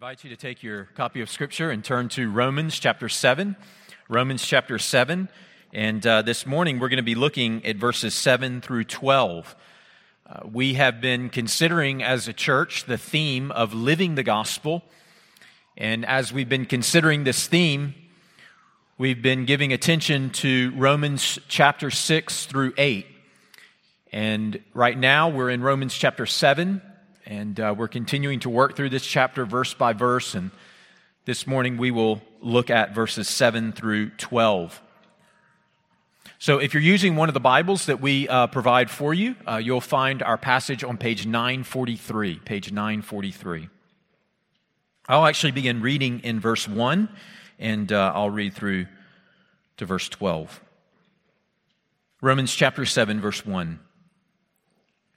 invite you to take your copy of Scripture and turn to Romans chapter 7. Romans chapter 7. And uh, this morning we're going to be looking at verses 7 through 12. Uh, we have been considering as a church the theme of living the gospel. And as we've been considering this theme, we've been giving attention to Romans chapter 6 through 8. And right now we're in Romans chapter 7. And uh, we're continuing to work through this chapter verse by verse. And this morning we will look at verses 7 through 12. So if you're using one of the Bibles that we uh, provide for you, uh, you'll find our passage on page 943. Page 943. I'll actually begin reading in verse 1, and uh, I'll read through to verse 12. Romans chapter 7, verse 1.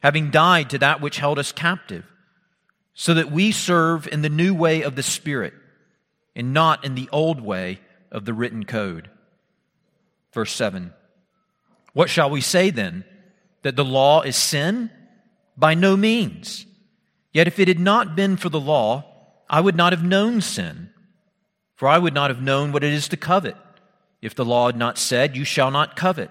having died to that which held us captive, so that we serve in the new way of the Spirit and not in the old way of the written code. Verse 7 What shall we say then? That the law is sin? By no means. Yet if it had not been for the law, I would not have known sin. For I would not have known what it is to covet, if the law had not said, You shall not covet.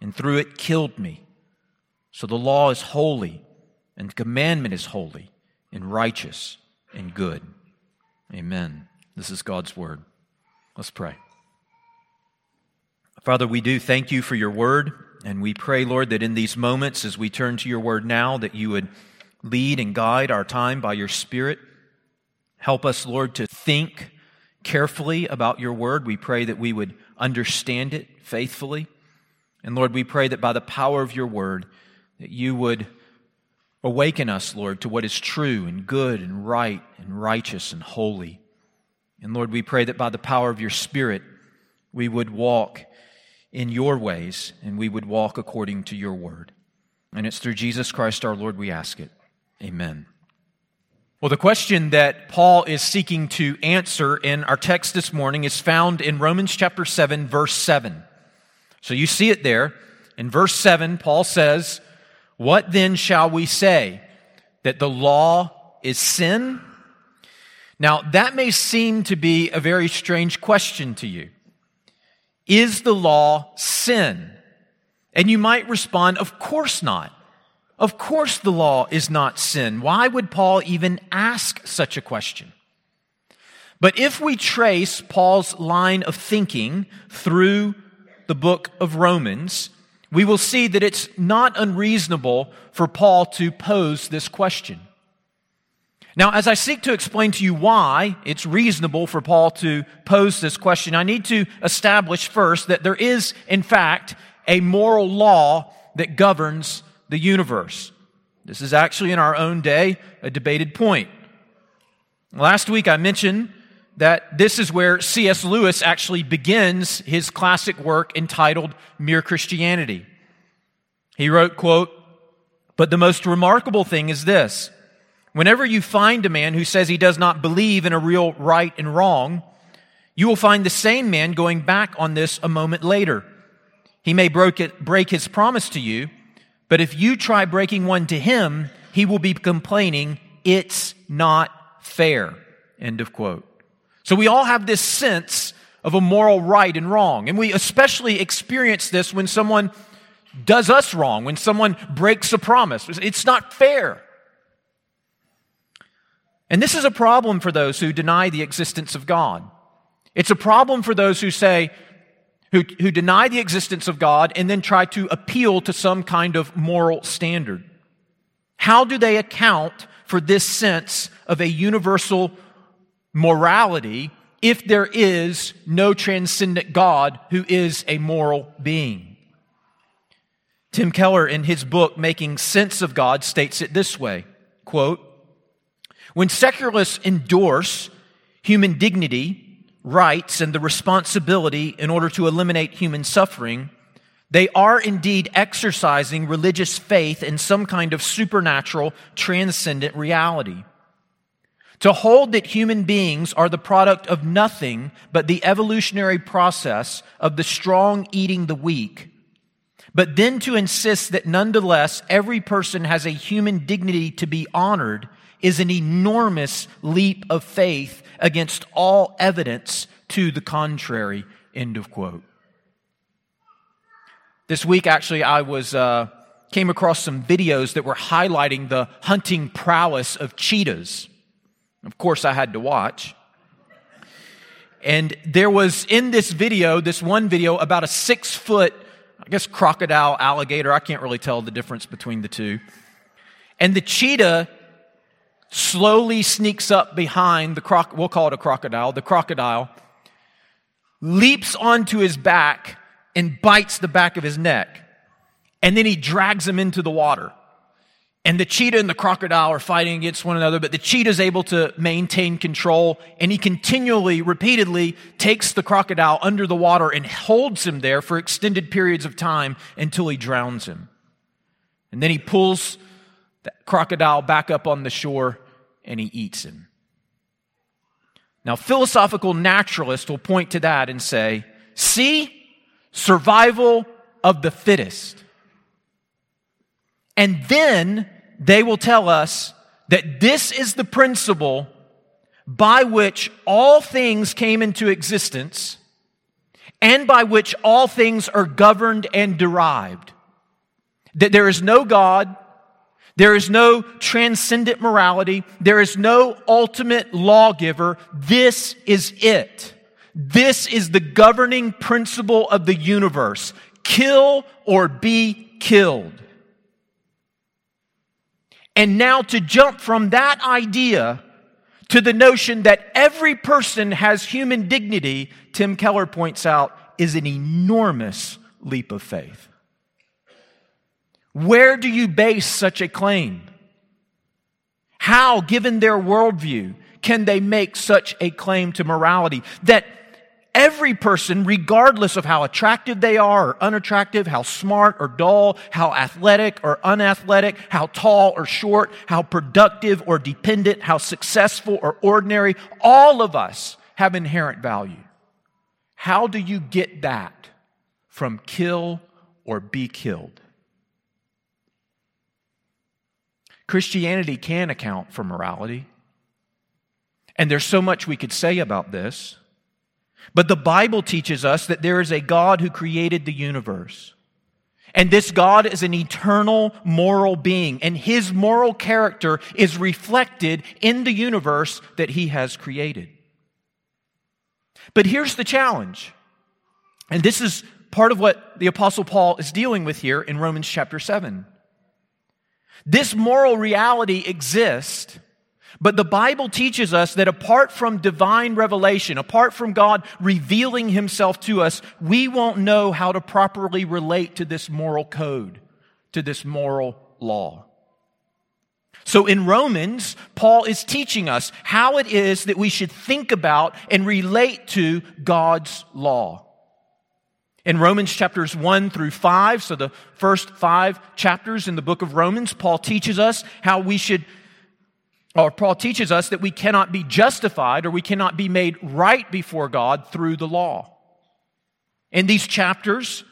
and through it killed me. So the law is holy, and the commandment is holy, and righteous, and good. Amen. This is God's word. Let's pray. Father, we do thank you for your word, and we pray, Lord, that in these moments, as we turn to your word now, that you would lead and guide our time by your Spirit. Help us, Lord, to think carefully about your word. We pray that we would understand it faithfully. And Lord, we pray that by the power of your word, that you would awaken us, Lord, to what is true and good and right and righteous and holy. And Lord, we pray that by the power of your Spirit, we would walk in your ways and we would walk according to your word. And it's through Jesus Christ our Lord we ask it. Amen. Well, the question that Paul is seeking to answer in our text this morning is found in Romans chapter 7, verse 7. So you see it there. In verse 7, Paul says, What then shall we say? That the law is sin? Now, that may seem to be a very strange question to you. Is the law sin? And you might respond, Of course not. Of course, the law is not sin. Why would Paul even ask such a question? But if we trace Paul's line of thinking through the book of Romans, we will see that it's not unreasonable for Paul to pose this question. Now, as I seek to explain to you why it's reasonable for Paul to pose this question, I need to establish first that there is, in fact, a moral law that governs the universe. This is actually in our own day a debated point. Last week I mentioned that this is where C.S. Lewis actually begins his classic work entitled Mere Christianity. He wrote, quote, But the most remarkable thing is this. Whenever you find a man who says he does not believe in a real right and wrong, You will find the same man going back on this a moment later. He may break, his promise to you, but if you try breaking one to him, he will be complaining, It's not fair. End of quote. So we all have this sense of a moral right and wrong. And we especially experience this when someone does us wrong, when someone breaks a promise. It's not fair. And this is a problem for those who deny the existence of God. It's a problem for those who say, who, who deny the existence of God and then try to appeal to some kind of moral standard. How do they account for this sense of a universal morality if there is no transcendent God who is a moral being? Tim Keller, in his book, Making Sense of God, states it this way quote, When secularists endorse human dignity, rights, and the responsibility in order to eliminate human suffering, they are indeed exercising religious faith in some kind of supernatural, transcendent reality. To hold that human beings are the product of nothing but the evolutionary process of the strong eating the weak, but then to insist that nonetheless every person has a human dignity to be honored is an enormous leap of faith against all evidence to the contrary. End of quote. This week, actually, I was uh, came across some videos that were highlighting the hunting prowess of cheetahs. Of course, I had to watch. And there was in this video, this one video, about a six foot, I guess, crocodile, alligator. I can't really tell the difference between the two. And the cheetah slowly sneaks up behind the croc, we'll call it a crocodile, the crocodile, leaps onto his back and bites the back of his neck. And then he drags him into the water. And the cheetah and the crocodile are fighting against one another, but the cheetah is able to maintain control, and he continually, repeatedly takes the crocodile under the water and holds him there for extended periods of time until he drowns him. And then he pulls the crocodile back up on the shore and he eats him. Now, philosophical naturalists will point to that and say, see, survival of the fittest. And then they will tell us that this is the principle by which all things came into existence and by which all things are governed and derived. That there is no God, there is no transcendent morality. There is no ultimate lawgiver. This is it. This is the governing principle of the universe. Kill or be killed. And now to jump from that idea to the notion that every person has human dignity, Tim Keller points out, is an enormous leap of faith. Where do you base such a claim? How, given their worldview, can they make such a claim to morality that every person, regardless of how attractive they are or unattractive, how smart or dull, how athletic or unathletic, how tall or short, how productive or dependent, how successful or ordinary, all of us have inherent value. How do you get that from kill or be killed? Christianity can account for morality. And there's so much we could say about this. But the Bible teaches us that there is a God who created the universe. And this God is an eternal moral being, and his moral character is reflected in the universe that he has created. But here's the challenge. And this is part of what the Apostle Paul is dealing with here in Romans chapter 7. This moral reality exists, but the Bible teaches us that apart from divine revelation, apart from God revealing himself to us, we won't know how to properly relate to this moral code, to this moral law. So in Romans, Paul is teaching us how it is that we should think about and relate to God's law. In Romans chapters 1 through 5, so the first five chapters in the book of Romans, Paul teaches us how we should or Paul teaches us that we cannot be justified or we cannot be made right before God through the law. In these chapters,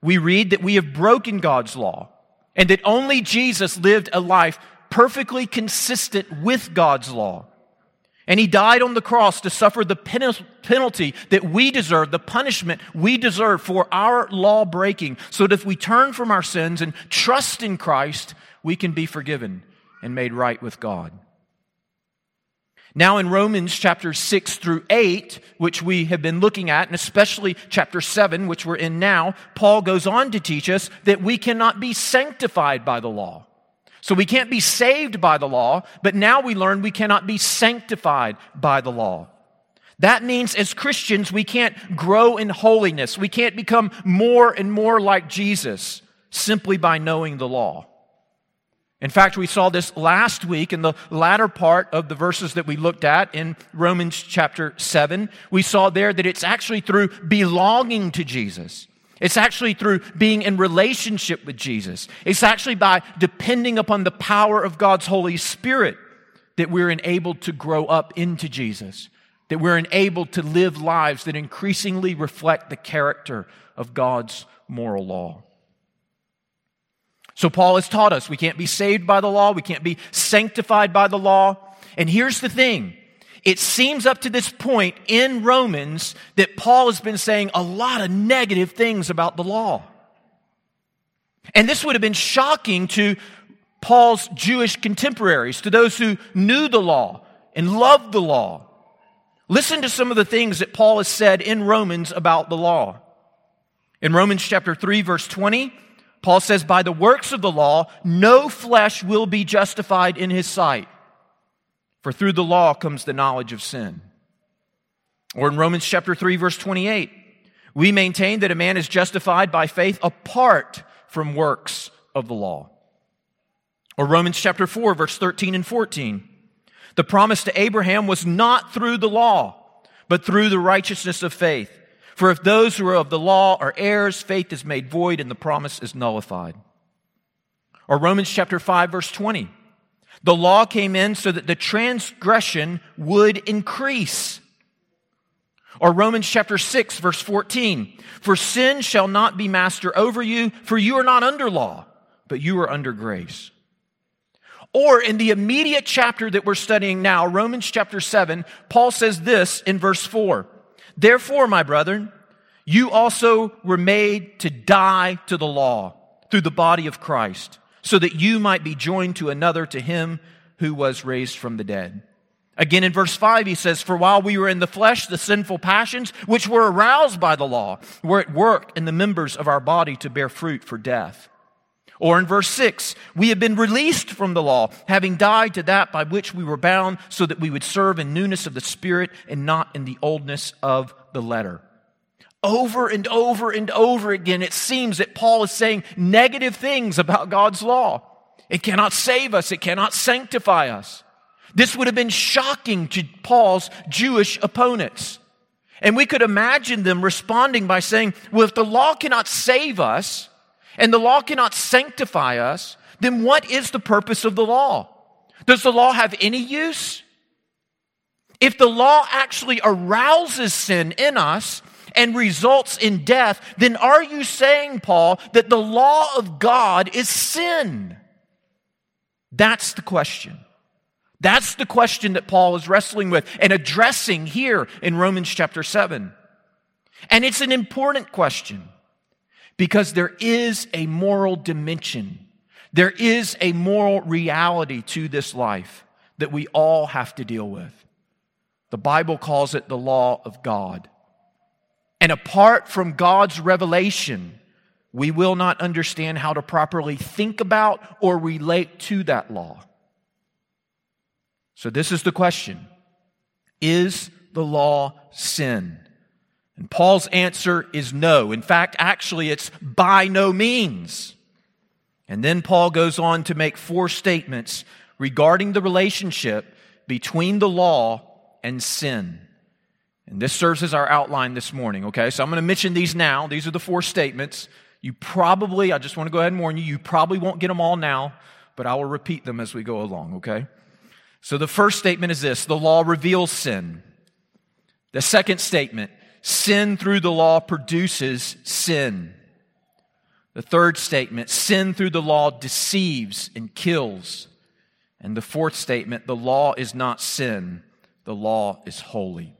we read that we have broken God's law and that only Jesus lived a life perfectly consistent with God's law. And he died on the cross to suffer the penalty that we deserve, the punishment we deserve for our law breaking, so that if we turn from our sins and trust in Christ, we can be forgiven and made right with God. Now, in Romans chapter 6 through 8, which we have been looking at, and especially chapter 7, which we're in now, Paul goes on to teach us that we cannot be sanctified by the law. So we can't be saved by the law, but now we learn we cannot be sanctified by the law. That means as Christians, we can't grow in holiness. We can't become more and more like Jesus simply by knowing the law. In fact, we saw this last week in the latter part of the verses that we looked at in Romans chapter 7. We saw there that it's actually through belonging to Jesus it's actually through being in relationship with Jesus. It's actually by depending upon the power of God's Holy Spirit that we're enabled to grow up into Jesus, that we're enabled to live lives that increasingly reflect the character of God's moral law. So, Paul has taught us we can't be saved by the law, we can't be sanctified by the law. And here's the thing it seems up to this point in Romans that Paul has been saying a lot of negative things about the law. And this would have been shocking to Paul's Jewish contemporaries, to those who knew the law and loved the law. Listen to some of the things that Paul has said in Romans about the law. In Romans chapter 3 verse 20, Paul says, by the works of the law, no flesh will be justified in his sight. For through the law comes the knowledge of sin. Or in Romans chapter 3 verse 28, we maintain that a man is justified by faith apart from works of the law. Or Romans chapter 4 verse 13 and 14. The promise to Abraham was not through the law, but through the righteousness of faith. For if those who are of the law are heirs, faith is made void and the promise is nullified. Or Romans chapter 5 verse 20. The law came in so that the transgression would increase. Or Romans chapter 6, verse 14. For sin shall not be master over you, for you are not under law, but you are under grace. Or in the immediate chapter that we're studying now, Romans chapter 7, Paul says this in verse 4 Therefore, my brethren, you also were made to die to the law through the body of Christ so that you might be joined to another, to him who was raised from the dead. Again, in verse 5, he says, For while we were in the flesh, the sinful passions, which were aroused by the law, were at work in the members of our body to bear fruit for death. Or in verse 6, we have been released from the law, having died to that by which we were bound, so that we would serve in newness of the Spirit and not in the oldness of the letter. Over and over and over again, it seems that Paul is saying negative things about God's law. It cannot save us. It cannot sanctify us. This would have been shocking to Paul's Jewish opponents. And we could imagine them responding by saying, well, if the law cannot save us and the law cannot sanctify us, then what is the purpose of the law? Does the law have any use? If the law actually arouses sin in us, and results in death, then are you saying, Paul, that the law of God is sin? That's the question. That's the question that Paul is wrestling with and addressing here in Romans chapter 7. And it's an important question because there is a moral dimension. There is a moral reality to this life that we all have to deal with. The Bible calls it the law of God. And apart from God's revelation, we will not understand how to properly think about or relate to that law. So, this is the question Is the law sin? And Paul's answer is no. In fact, actually, it's by no means. And then Paul goes on to make four statements regarding the relationship between the law and sin. And this serves as our outline this morning, okay? So I'm going to mention these now. These are the four statements. You probably, I just want to go ahead and warn you, you probably won't get them all now, but I will repeat them as we go along, okay? So the first statement is this the law reveals sin. The second statement sin through the law produces sin. The third statement sin through the law deceives and kills. And the fourth statement the law is not sin, the law is holy.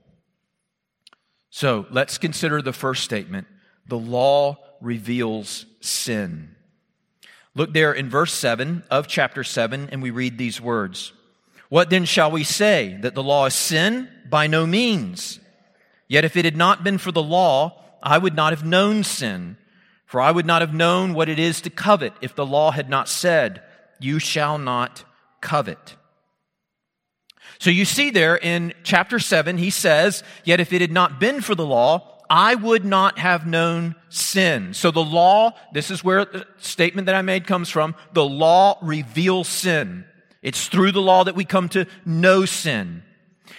So let's consider the first statement the law reveals sin. Look there in verse 7 of chapter 7, and we read these words. What then shall we say? That the law is sin? By no means. Yet if it had not been for the law, I would not have known sin. For I would not have known what it is to covet if the law had not said, You shall not covet. So you see there in chapter 7, he says, Yet if it had not been for the law, I would not have known sin. So the law, this is where the statement that I made comes from, the law reveals sin. It's through the law that we come to know sin.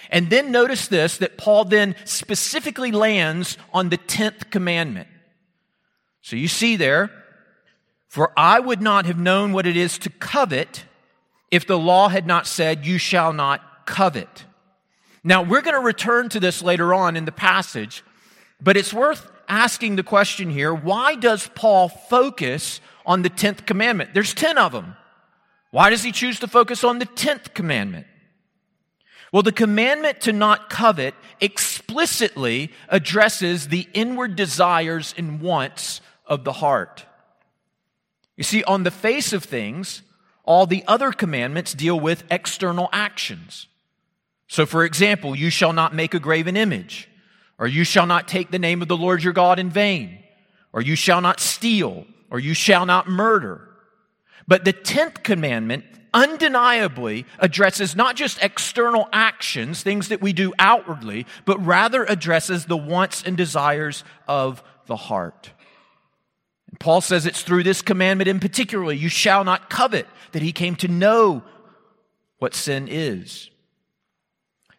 And then notice this that Paul then specifically lands on the 10th commandment. So you see there, for I would not have known what it is to covet if the law had not said, You shall not covet. Now, we're going to return to this later on in the passage, but it's worth asking the question here why does Paul focus on the 10th commandment? There's 10 of them. Why does he choose to focus on the 10th commandment? Well, the commandment to not covet explicitly addresses the inward desires and wants of the heart. You see, on the face of things, all the other commandments deal with external actions. So, for example, you shall not make a graven image, or you shall not take the name of the Lord your God in vain, or you shall not steal, or you shall not murder. But the 10th commandment undeniably addresses not just external actions, things that we do outwardly, but rather addresses the wants and desires of the heart. And Paul says it's through this commandment in particular, you shall not covet, that he came to know what sin is.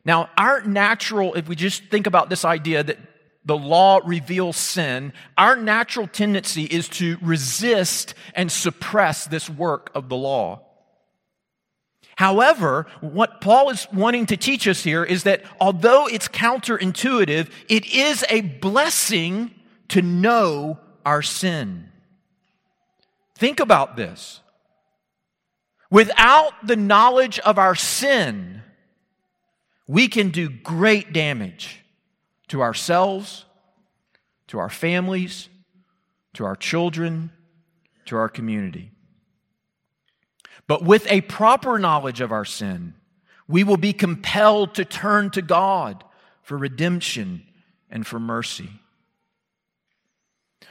Now, our natural, if we just think about this idea that the law reveals sin, our natural tendency is to resist and suppress this work of the law. However, what Paul is wanting to teach us here is that although it's counterintuitive, it is a blessing to know our sin. Think about this. Without the knowledge of our sin, we can do great damage to ourselves, to our families, to our children, to our community. But with a proper knowledge of our sin, we will be compelled to turn to God for redemption and for mercy.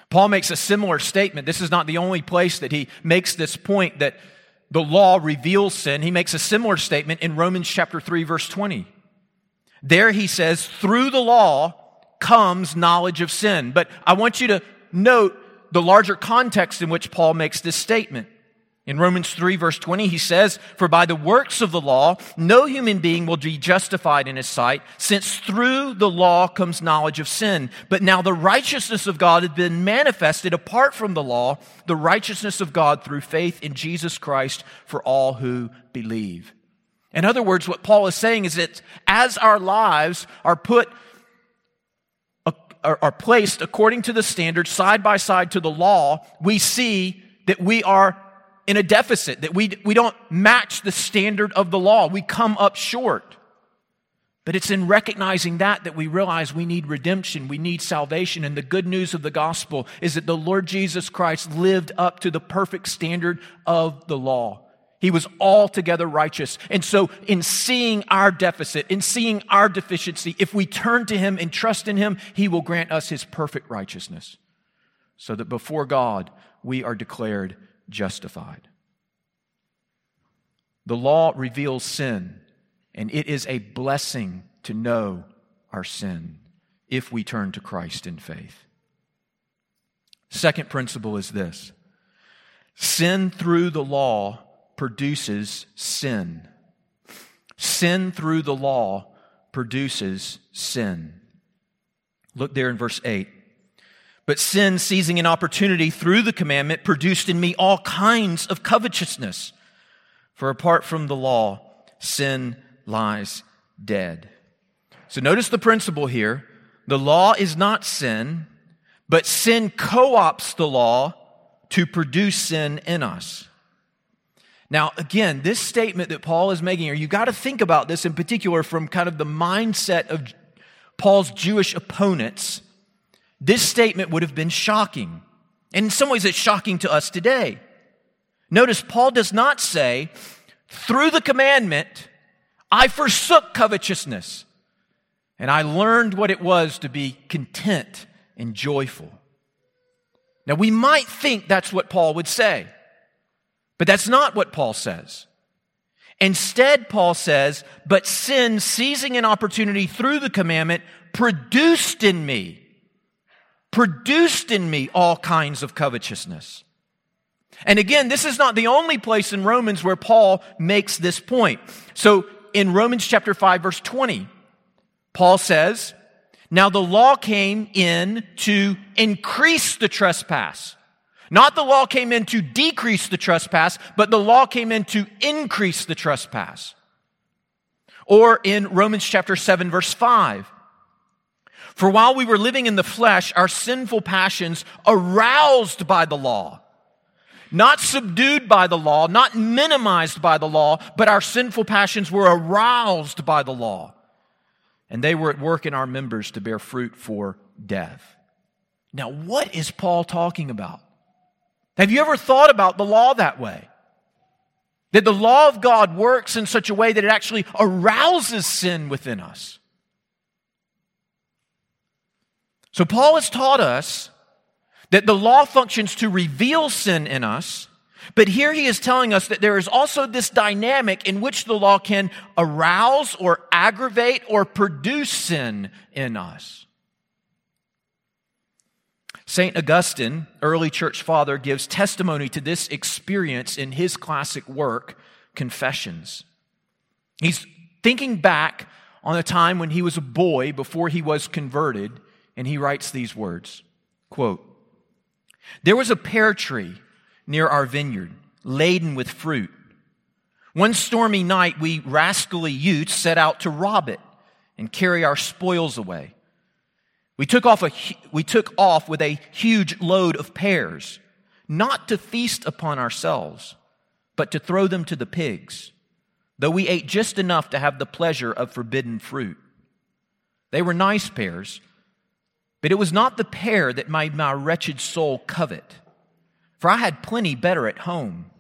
Paul makes a similar statement. This is not the only place that he makes this point that the law reveals sin. He makes a similar statement in Romans chapter 3 verse 20. There he says, through the law comes knowledge of sin. But I want you to note the larger context in which Paul makes this statement. In Romans 3 verse 20, he says, For by the works of the law, no human being will be justified in his sight, since through the law comes knowledge of sin. But now the righteousness of God has been manifested apart from the law, the righteousness of God through faith in Jesus Christ for all who believe. In other words, what Paul is saying is that as our lives are put are, placed according to the standard side by side to the law, we see that we are in a deficit, that we, we don't match the standard of the law. We come up short. But it's in recognizing that that we realize we need redemption, we need salvation. And the good news of the gospel is that the Lord Jesus Christ lived up to the perfect standard of the law. He was altogether righteous. And so, in seeing our deficit, in seeing our deficiency, if we turn to Him and trust in Him, He will grant us His perfect righteousness so that before God we are declared justified. The law reveals sin, and it is a blessing to know our sin if we turn to Christ in faith. Second principle is this sin through the law produces sin. Sin through the law produces sin. Look there in verse 8. But sin, seizing an opportunity through the commandment, produced in me all kinds of covetousness. For apart from the law, sin lies dead. So notice the principle here. The law is not sin, but sin co opts the law to produce sin in us. Now, again, this statement that Paul is making here, you've got to think about this in particular from kind of the mindset of Paul's Jewish opponents. This statement would have been shocking. And in some ways, it's shocking to us today. Notice, Paul does not say, through the commandment, I forsook covetousness and I learned what it was to be content and joyful. Now, we might think that's what Paul would say, but that's not what Paul says. Instead, Paul says, but sin, seizing an opportunity through the commandment, produced in me, produced in me all kinds of covetousness. And again, this is not the only place in Romans where Paul makes this point. So in Romans chapter 5, verse 20, Paul says, Now the law came in to increase the trespass. Not the law came in to decrease the trespass, but the law came in to increase the trespass. Or in Romans chapter 7, verse 5. For while we were living in the flesh, our sinful passions aroused by the law not subdued by the law, not minimized by the law, but our sinful passions were aroused by the law. And they were at work in our members to bear fruit for death. Now, what is Paul talking about? Have you ever thought about the law that way? That the law of God works in such a way that it actually arouses sin within us. So, Paul has taught us that the law functions to reveal sin in us, but here he is telling us that there is also this dynamic in which the law can arouse or aggravate or produce sin in us. St. Augustine, early church father, gives testimony to this experience in his classic work, Confessions. He's thinking back on a time when he was a boy before he was converted, and he writes these words quote, there was a pear tree near our vineyard, laden with fruit. One stormy night, we rascally youths set out to rob it and carry our spoils away. We took off, a, we took off with a huge load of pears, not to feast upon ourselves, but to throw them to the pigs, though we ate just enough to have the pleasure of forbidden fruit. They were nice pears, but it was not the pear that made my wretched soul covet, for I had plenty better at home.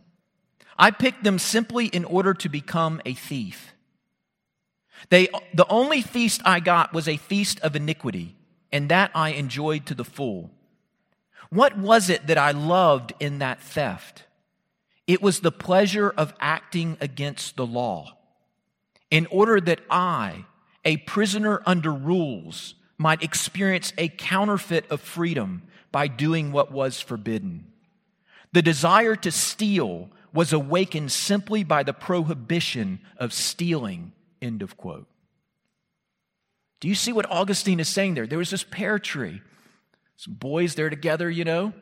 I picked them simply in order to become a thief. They, the only feast I got was a feast of iniquity, and that I enjoyed to the full. What was it that I loved in that theft? It was the pleasure of acting against the law, in order that I, a prisoner under rules, might experience a counterfeit of freedom by doing what was forbidden. The desire to steal was awakened simply by the prohibition of stealing. End of quote. Do you see what Augustine is saying there? There was this pear tree, some boys there together, you know.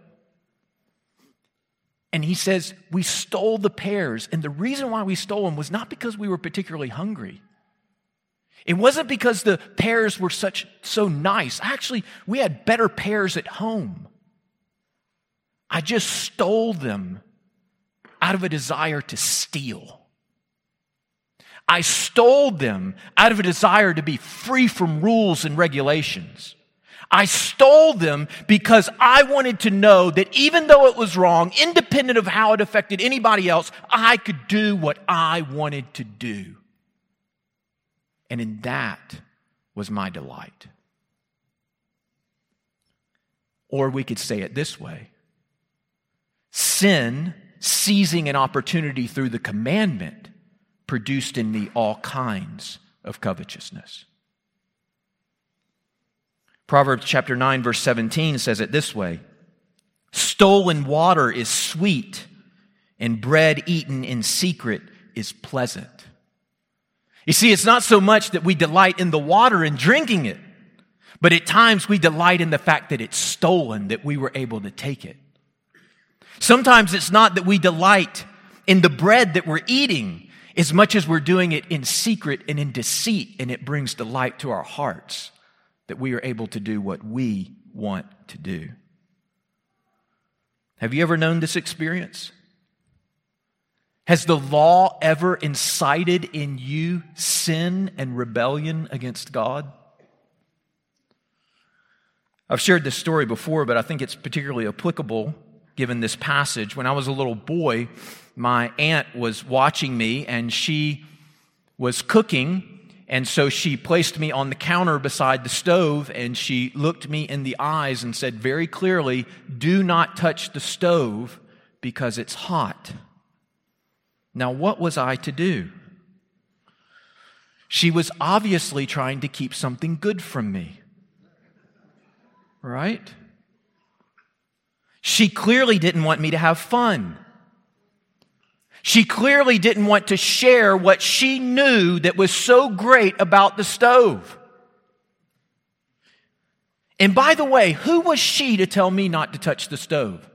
And he says, We stole the pears. And the reason why we stole them was not because we were particularly hungry. It wasn't because the pears were such so nice. Actually, we had better pears at home. I just stole them out of a desire to steal. I stole them out of a desire to be free from rules and regulations. I stole them because I wanted to know that even though it was wrong, independent of how it affected anybody else, I could do what I wanted to do. And in that was my delight. Or we could say it this way sin, seizing an opportunity through the commandment, produced in me all kinds of covetousness. Proverbs chapter 9, verse 17 says it this way Stolen water is sweet, and bread eaten in secret is pleasant. You see, it's not so much that we delight in the water and drinking it, but at times we delight in the fact that it's stolen, that we were able to take it. Sometimes it's not that we delight in the bread that we're eating. as much as we're doing it in secret and in deceit, and it brings delight to our hearts that we are able to do what we want to do. Have you ever known this experience? Has the law ever incited in you sin and rebellion against God? I've shared this story before, but I think it's particularly applicable given this passage. When I was a little boy, my aunt was watching me and she was cooking. And so she placed me on the counter beside the stove and she looked me in the eyes and said very clearly, Do not touch the stove because it's hot. Now, what was I to do? She was obviously trying to keep something good from me. Right? She clearly didn't want me to have fun. She clearly didn't want to share what she knew that was so great about the stove. And by the way, who was she to tell me not to touch the stove?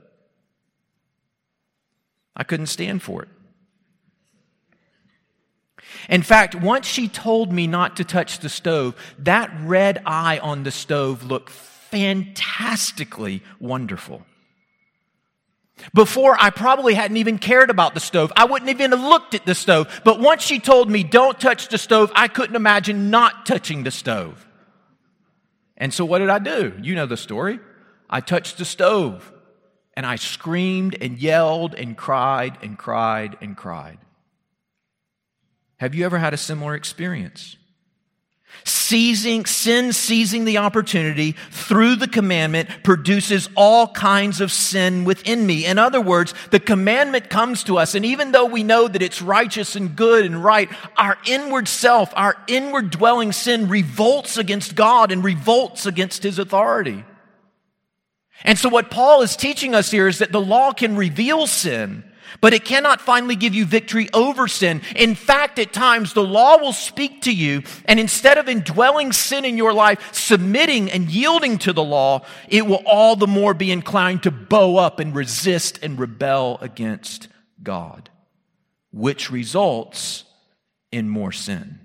I couldn't stand for it. In fact, once she told me not to touch the stove, that red eye on the stove looked fantastically wonderful. Before, I probably hadn't even cared about the stove. I wouldn't even have looked at the stove. But once she told me, don't touch the stove, I couldn't imagine not touching the stove. And so, what did I do? You know the story. I touched the stove and I screamed and yelled and cried and cried and cried. Have you ever had a similar experience? Seizing, sin seizing the opportunity through the commandment produces all kinds of sin within me. In other words, the commandment comes to us, and even though we know that it's righteous and good and right, our inward self, our inward dwelling sin revolts against God and revolts against His authority. And so what Paul is teaching us here is that the law can reveal sin, but it cannot finally give you victory over sin. In fact, at times the law will speak to you, and instead of indwelling sin in your life, submitting and yielding to the law, it will all the more be inclined to bow up and resist and rebel against God, which results in more sin.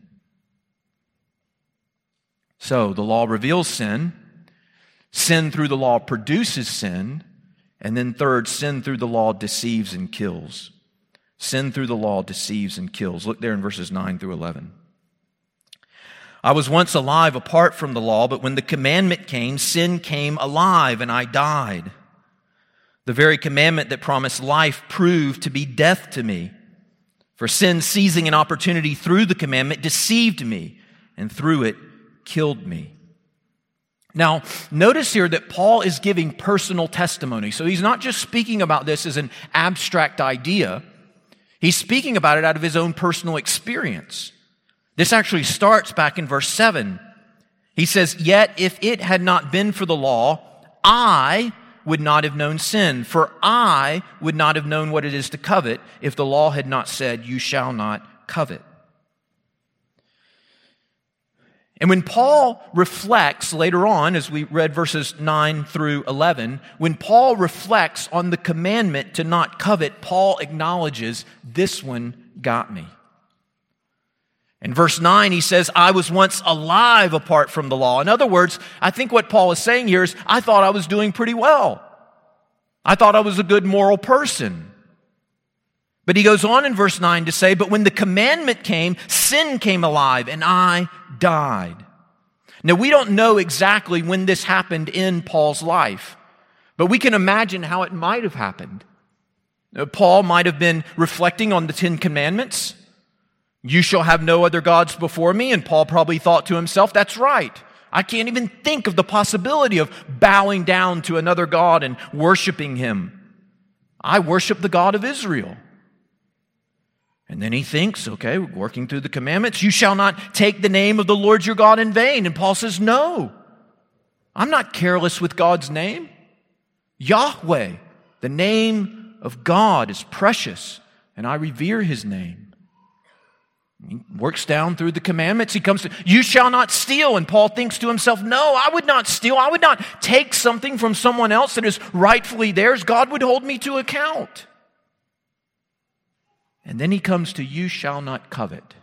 So the law reveals sin. Sin through the law produces sin. And then, third, sin through the law deceives and kills. Sin through the law deceives and kills. Look there in verses 9 through 11. I was once alive apart from the law, but when the commandment came, sin came alive and I died. The very commandment that promised life proved to be death to me. For sin, seizing an opportunity through the commandment, deceived me, and through it, killed me. Now, notice here that Paul is giving personal testimony. So he's not just speaking about this as an abstract idea, he's speaking about it out of his own personal experience. This actually starts back in verse 7. He says, Yet if it had not been for the law, I would not have known sin, for I would not have known what it is to covet if the law had not said, You shall not covet. And when Paul reflects later on, as we read verses 9 through 11, when Paul reflects on the commandment to not covet, Paul acknowledges, This one got me. In verse 9, he says, I was once alive apart from the law. In other words, I think what Paul is saying here is, I thought I was doing pretty well. I thought I was a good moral person. But he goes on in verse 9 to say, But when the commandment came, sin came alive, and I died. Now, we don't know exactly when this happened in Paul's life, but we can imagine how it might have happened. Paul might have been reflecting on the Ten Commandments. You shall have no other gods before me. And Paul probably thought to himself, That's right. I can't even think of the possibility of bowing down to another God and worshiping him. I worship the God of Israel. And then he thinks, okay, working through the commandments, you shall not take the name of the Lord your God in vain. And Paul says, no, I'm not careless with God's name. Yahweh, the name of God is precious, and I revere his name. He works down through the commandments. He comes to, you shall not steal. And Paul thinks to himself, no, I would not steal. I would not take something from someone else that is rightfully theirs. God would hold me to account. And then he comes to, You shall not covet.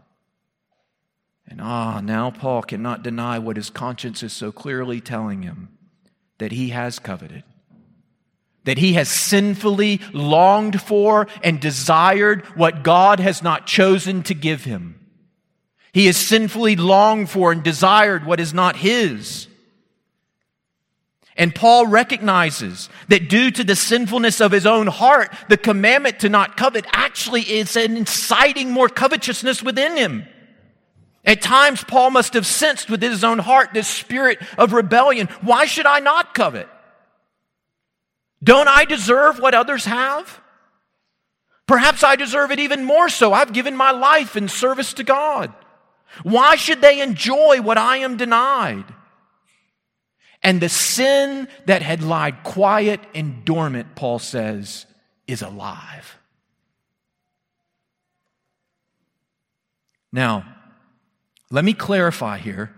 And ah, now Paul cannot deny what his conscience is so clearly telling him that he has coveted, that he has sinfully longed for and desired what God has not chosen to give him. He has sinfully longed for and desired what is not his. And Paul recognizes that due to the sinfulness of his own heart, the commandment to not covet actually is an inciting more covetousness within him. At times, Paul must have sensed within his own heart this spirit of rebellion. Why should I not covet? Don't I deserve what others have? Perhaps I deserve it even more so. I've given my life in service to God. Why should they enjoy what I am denied? And the sin that had lied quiet and dormant, Paul says, is alive. Now, let me clarify here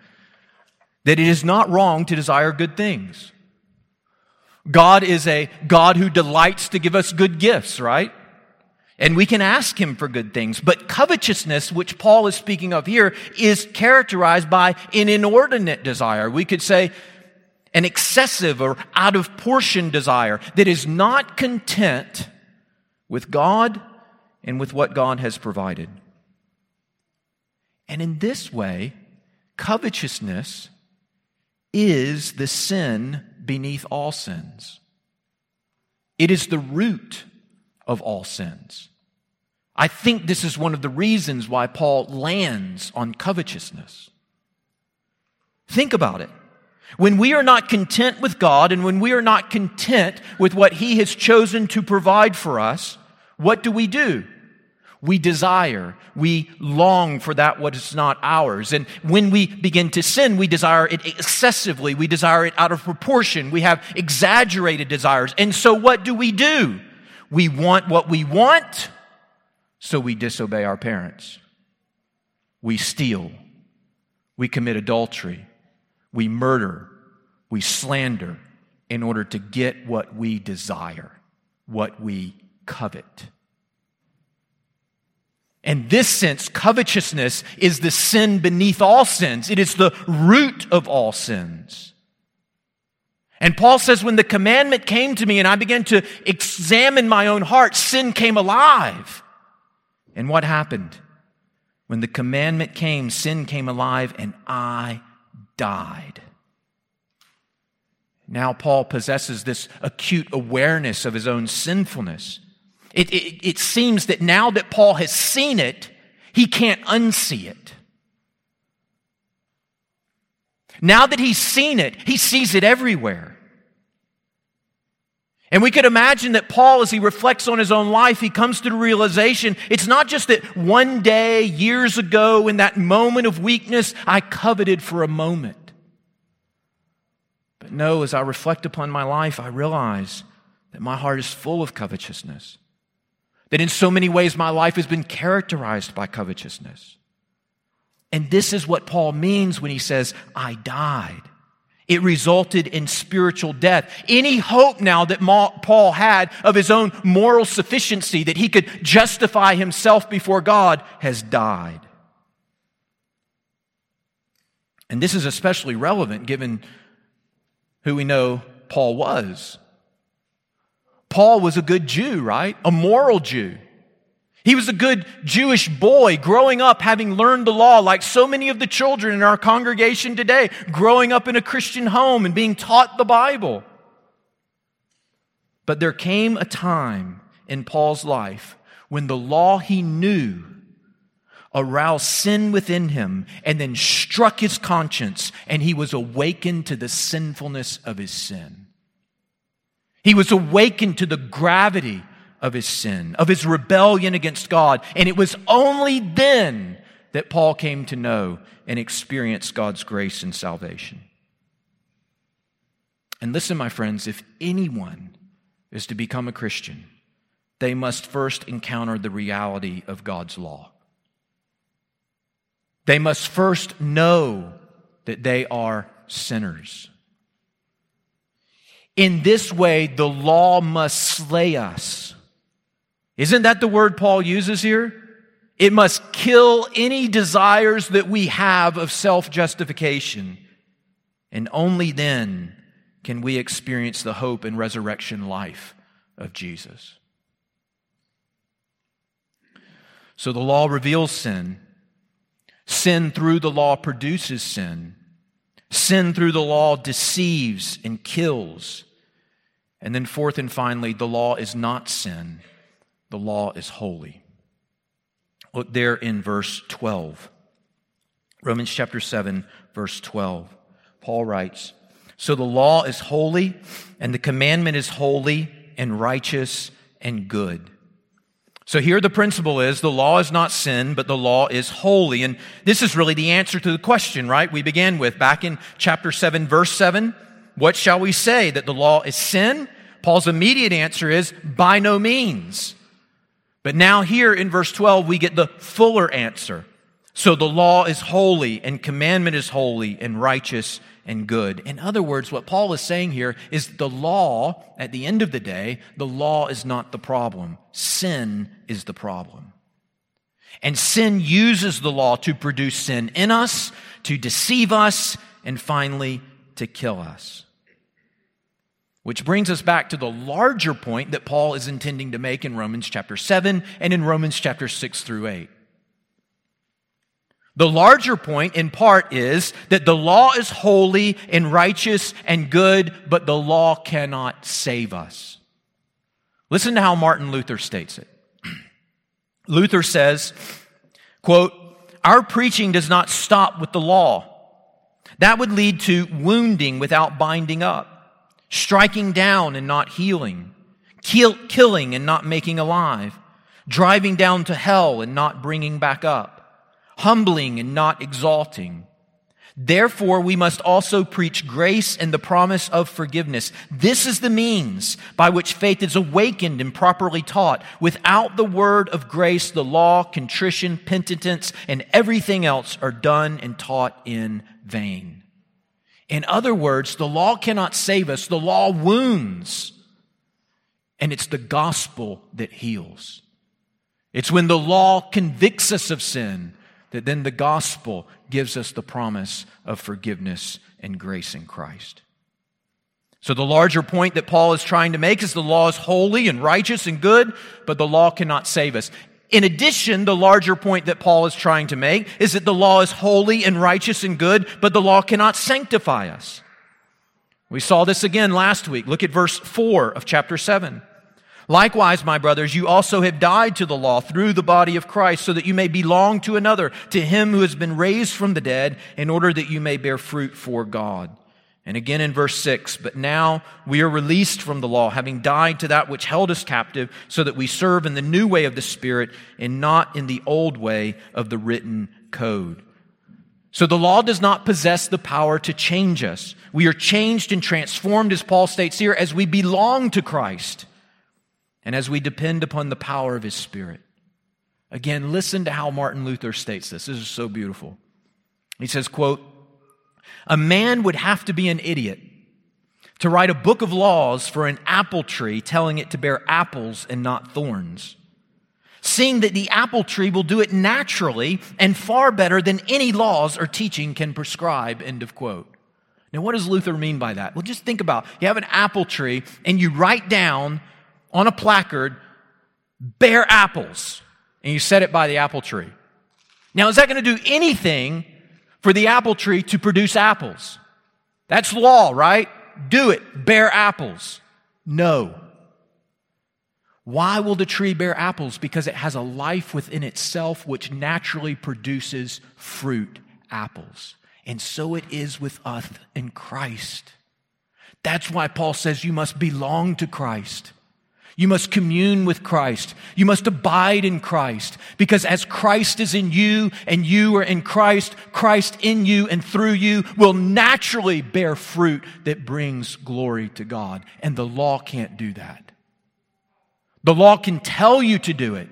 that it is not wrong to desire good things. God is a God who delights to give us good gifts, right? And we can ask him for good things. But covetousness, which Paul is speaking of here, is characterized by an inordinate desire. We could say an excessive or out of portion desire that is not content with God and with what God has provided. And in this way, covetousness is the sin beneath all sins. It is the root of all sins. I think this is one of the reasons why Paul lands on covetousness. Think about it. When we are not content with God and when we are not content with what He has chosen to provide for us, what do we do? We desire, we long for that what is not ours. And when we begin to sin, we desire it excessively. We desire it out of proportion. We have exaggerated desires. And so what do we do? We want what we want, so we disobey our parents. We steal. We commit adultery. We murder. We slander in order to get what we desire, what we covet. In this sense, covetousness is the sin beneath all sins. It is the root of all sins. And Paul says, when the commandment came to me and I began to examine my own heart, sin came alive. And what happened? When the commandment came, sin came alive and I died. Now, Paul possesses this acute awareness of his own sinfulness. It, it, it seems that now that Paul has seen it, he can't unsee it. Now that he's seen it, he sees it everywhere. And we could imagine that Paul, as he reflects on his own life, he comes to the realization it's not just that one day, years ago, in that moment of weakness, I coveted for a moment. But no, as I reflect upon my life, I realize that my heart is full of covetousness. That in so many ways my life has been characterized by covetousness. And this is what Paul means when he says, I died. It resulted in spiritual death. Any hope now that Paul had of his own moral sufficiency, that he could justify himself before God, has died. And this is especially relevant given who we know Paul was. Paul was a good Jew, right? A moral Jew. He was a good Jewish boy growing up having learned the law like so many of the children in our congregation today, growing up in a Christian home and being taught the Bible. But there came a time in Paul's life when the law he knew aroused sin within him and then struck his conscience and he was awakened to the sinfulness of his sin. He was awakened to the gravity of his sin, of his rebellion against God. And it was only then that Paul came to know and experience God's grace and salvation. And listen, my friends, if anyone is to become a Christian, they must first encounter the reality of God's law. They must first know that they are sinners. In this way, the law must slay us Isn't that the word Paul uses here? It must kill any desires that we have of self justification. And only then can we experience the hope and resurrection life of Jesus. So the law reveals sin. Sin through the law produces sin. Sin through the law deceives and kills. And then, fourth and finally, the law is not sin, the law is holy. Look there in verse 12. Romans chapter 7, verse 12. Paul writes So the law is holy, and the commandment is holy and righteous and good. So here the principle is the law is not sin, but the law is holy. And this is really the answer to the question, right? We began with back in chapter 7, verse 7. What shall we say? That the law is sin? Paul's immediate answer is by no means. But now here in verse 12, we get the fuller answer. So the law is holy and commandment is holy and righteous and good. In other words, what Paul is saying here is the law, at the end of the day, the law is not the problem. Sin is the problem. And sin uses the law to produce sin in us, to deceive us, and finally to kill us. Which brings us back to the larger point that Paul is intending to make in Romans chapter 7 and in Romans chapter 6 through 8. The larger point, in part, is that the law is holy and righteous and good, but the law cannot save us. Listen to how Martin Luther states it. Luther says, quote, Our preaching does not stop with the law. That would lead to wounding without binding up, striking down and not healing, kill, killing and not making alive, driving down to hell and not bringing back up humbling and not exalting. Therefore, we must also preach grace and the promise of forgiveness. This is the means by which faith is awakened and properly taught. Without the word of grace, the law, contrition, penitence, and everything else are done and taught in vain. In other words, the law cannot save us. The law wounds. And it's the gospel that heals. It's when the law convicts us of sin that then the gospel gives us the promise of forgiveness and grace in Christ. So, the larger point that Paul is trying to make is the law is holy and righteous and good, but the law cannot save us. In addition, the larger point that Paul is trying to make is that the law is holy and righteous and good, but the law cannot sanctify us. We saw this again last week. Look at verse 4 of chapter 7. Likewise, my brothers, you also have died to the law through the body of Christ, so that you may belong to another, to him who has been raised from the dead, in order that you may bear fruit for God. And again in verse 6, but now we are released from the law, having died to that which held us captive, so that we serve in the new way of the Spirit and not in the old way of the written code. So the law does not possess the power to change us. We are changed and transformed, as Paul states here, as we belong to Christ and as we depend upon the power of His Spirit. Again, listen to how Martin Luther states this. This is so beautiful. He says, quote, a man would have to be an idiot to write a book of laws for an apple tree telling it to bear apples and not thorns. Seeing that the apple tree will do it naturally and far better than any laws or teaching can prescribe. End of quote. Now, what does Luther mean by that? Well, just think about you have an apple tree and you write down on a placard, bear apples, and you set it by the apple tree. Now, is that going to do anything for the apple tree to produce apples? That's law, right? Do it. Bear apples. No. Why will the tree bear apples? Because it has a life within itself which naturally produces fruit, apples. And so it is with us in Christ. That's why Paul says you must belong to Christ. You must commune with Christ. You must abide in Christ. Because as Christ is in you and you are in Christ, Christ in you and through you will naturally bear fruit that brings glory to God. And the law can't do that. The law can tell you to do it,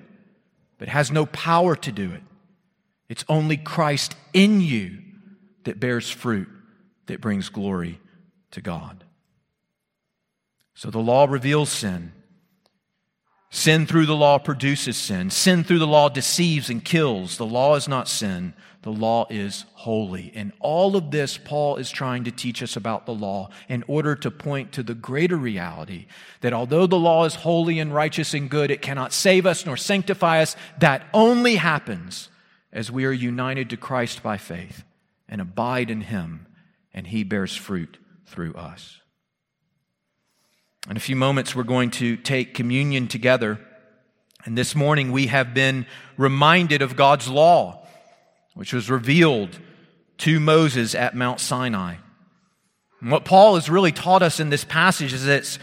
but has no power to do it. It's only Christ in you that bears fruit that brings glory to God. So the law reveals sin. Sin through the law produces sin. Sin through the law deceives and kills. The law is not sin. The law is holy. And all of this, Paul is trying to teach us about the law in order to point to the greater reality that although the law is holy and righteous and good, it cannot save us nor sanctify us. That only happens as we are united to Christ by faith and abide in Him, and He bears fruit through us. In a few moments, we're going to take communion together. And this morning, we have been reminded of God's law, which was revealed to Moses at Mount Sinai. And what Paul has really taught us in this passage is that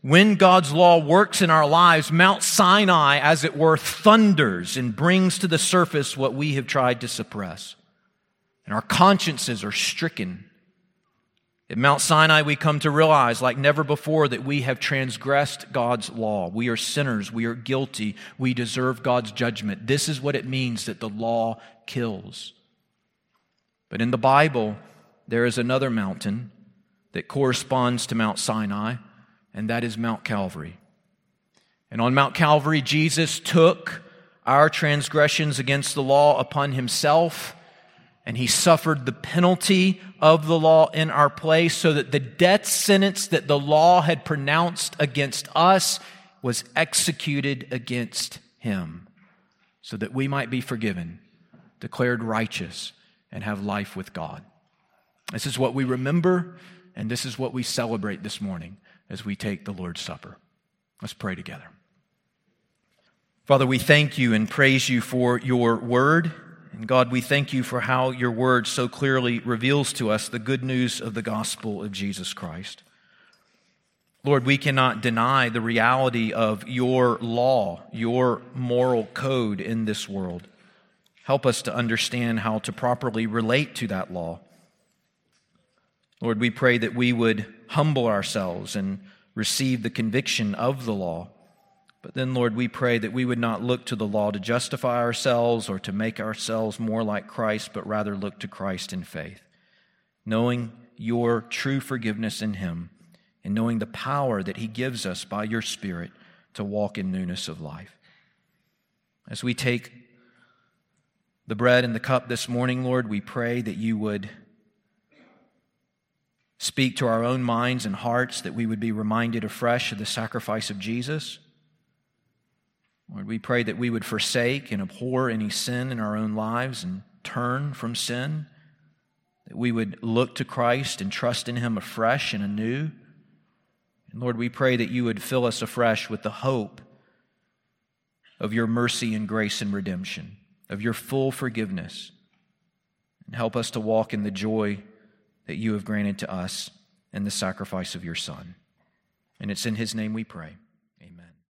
when God's law works in our lives, Mount Sinai, as it were, thunders and brings to the surface what we have tried to suppress. And our consciences are stricken at Mount Sinai, we come to realize, like never before, that we have transgressed God's law. We are sinners. We are guilty. We deserve God's judgment. This is what it means that the law kills. But in the Bible, there is another mountain that corresponds to Mount Sinai, and that is Mount Calvary. And on Mount Calvary, Jesus took our transgressions against the law upon himself and he suffered the penalty of the law in our place so that the death sentence that the law had pronounced against us was executed against him so that we might be forgiven, declared righteous, and have life with God. This is what we remember, and this is what we celebrate this morning as we take the Lord's Supper. Let's pray together. Father, we thank you and praise you for your word. And God, we thank you for how your word so clearly reveals to us the good news of the gospel of Jesus Christ. Lord, we cannot deny the reality of your law, your moral code in this world. Help us to understand how to properly relate to that law. Lord, we pray that we would humble ourselves and receive the conviction of the law but then, Lord, we pray that we would not look to the law to justify ourselves or to make ourselves more like Christ, but rather look to Christ in faith, knowing your true forgiveness in Him and knowing the power that He gives us by your Spirit to walk in newness of life. As we take the bread and the cup this morning, Lord, we pray that you would speak to our own minds and hearts, that we would be reminded afresh of the sacrifice of Jesus Lord, we pray that we would forsake and abhor any sin in our own lives and turn from sin, that we would look to Christ and trust in Him afresh and anew. And Lord, we pray that you would fill us afresh with the hope of your mercy and grace and redemption, of your full forgiveness, and help us to walk in the joy that you have granted to us in the sacrifice of your Son. And it's in His name we pray.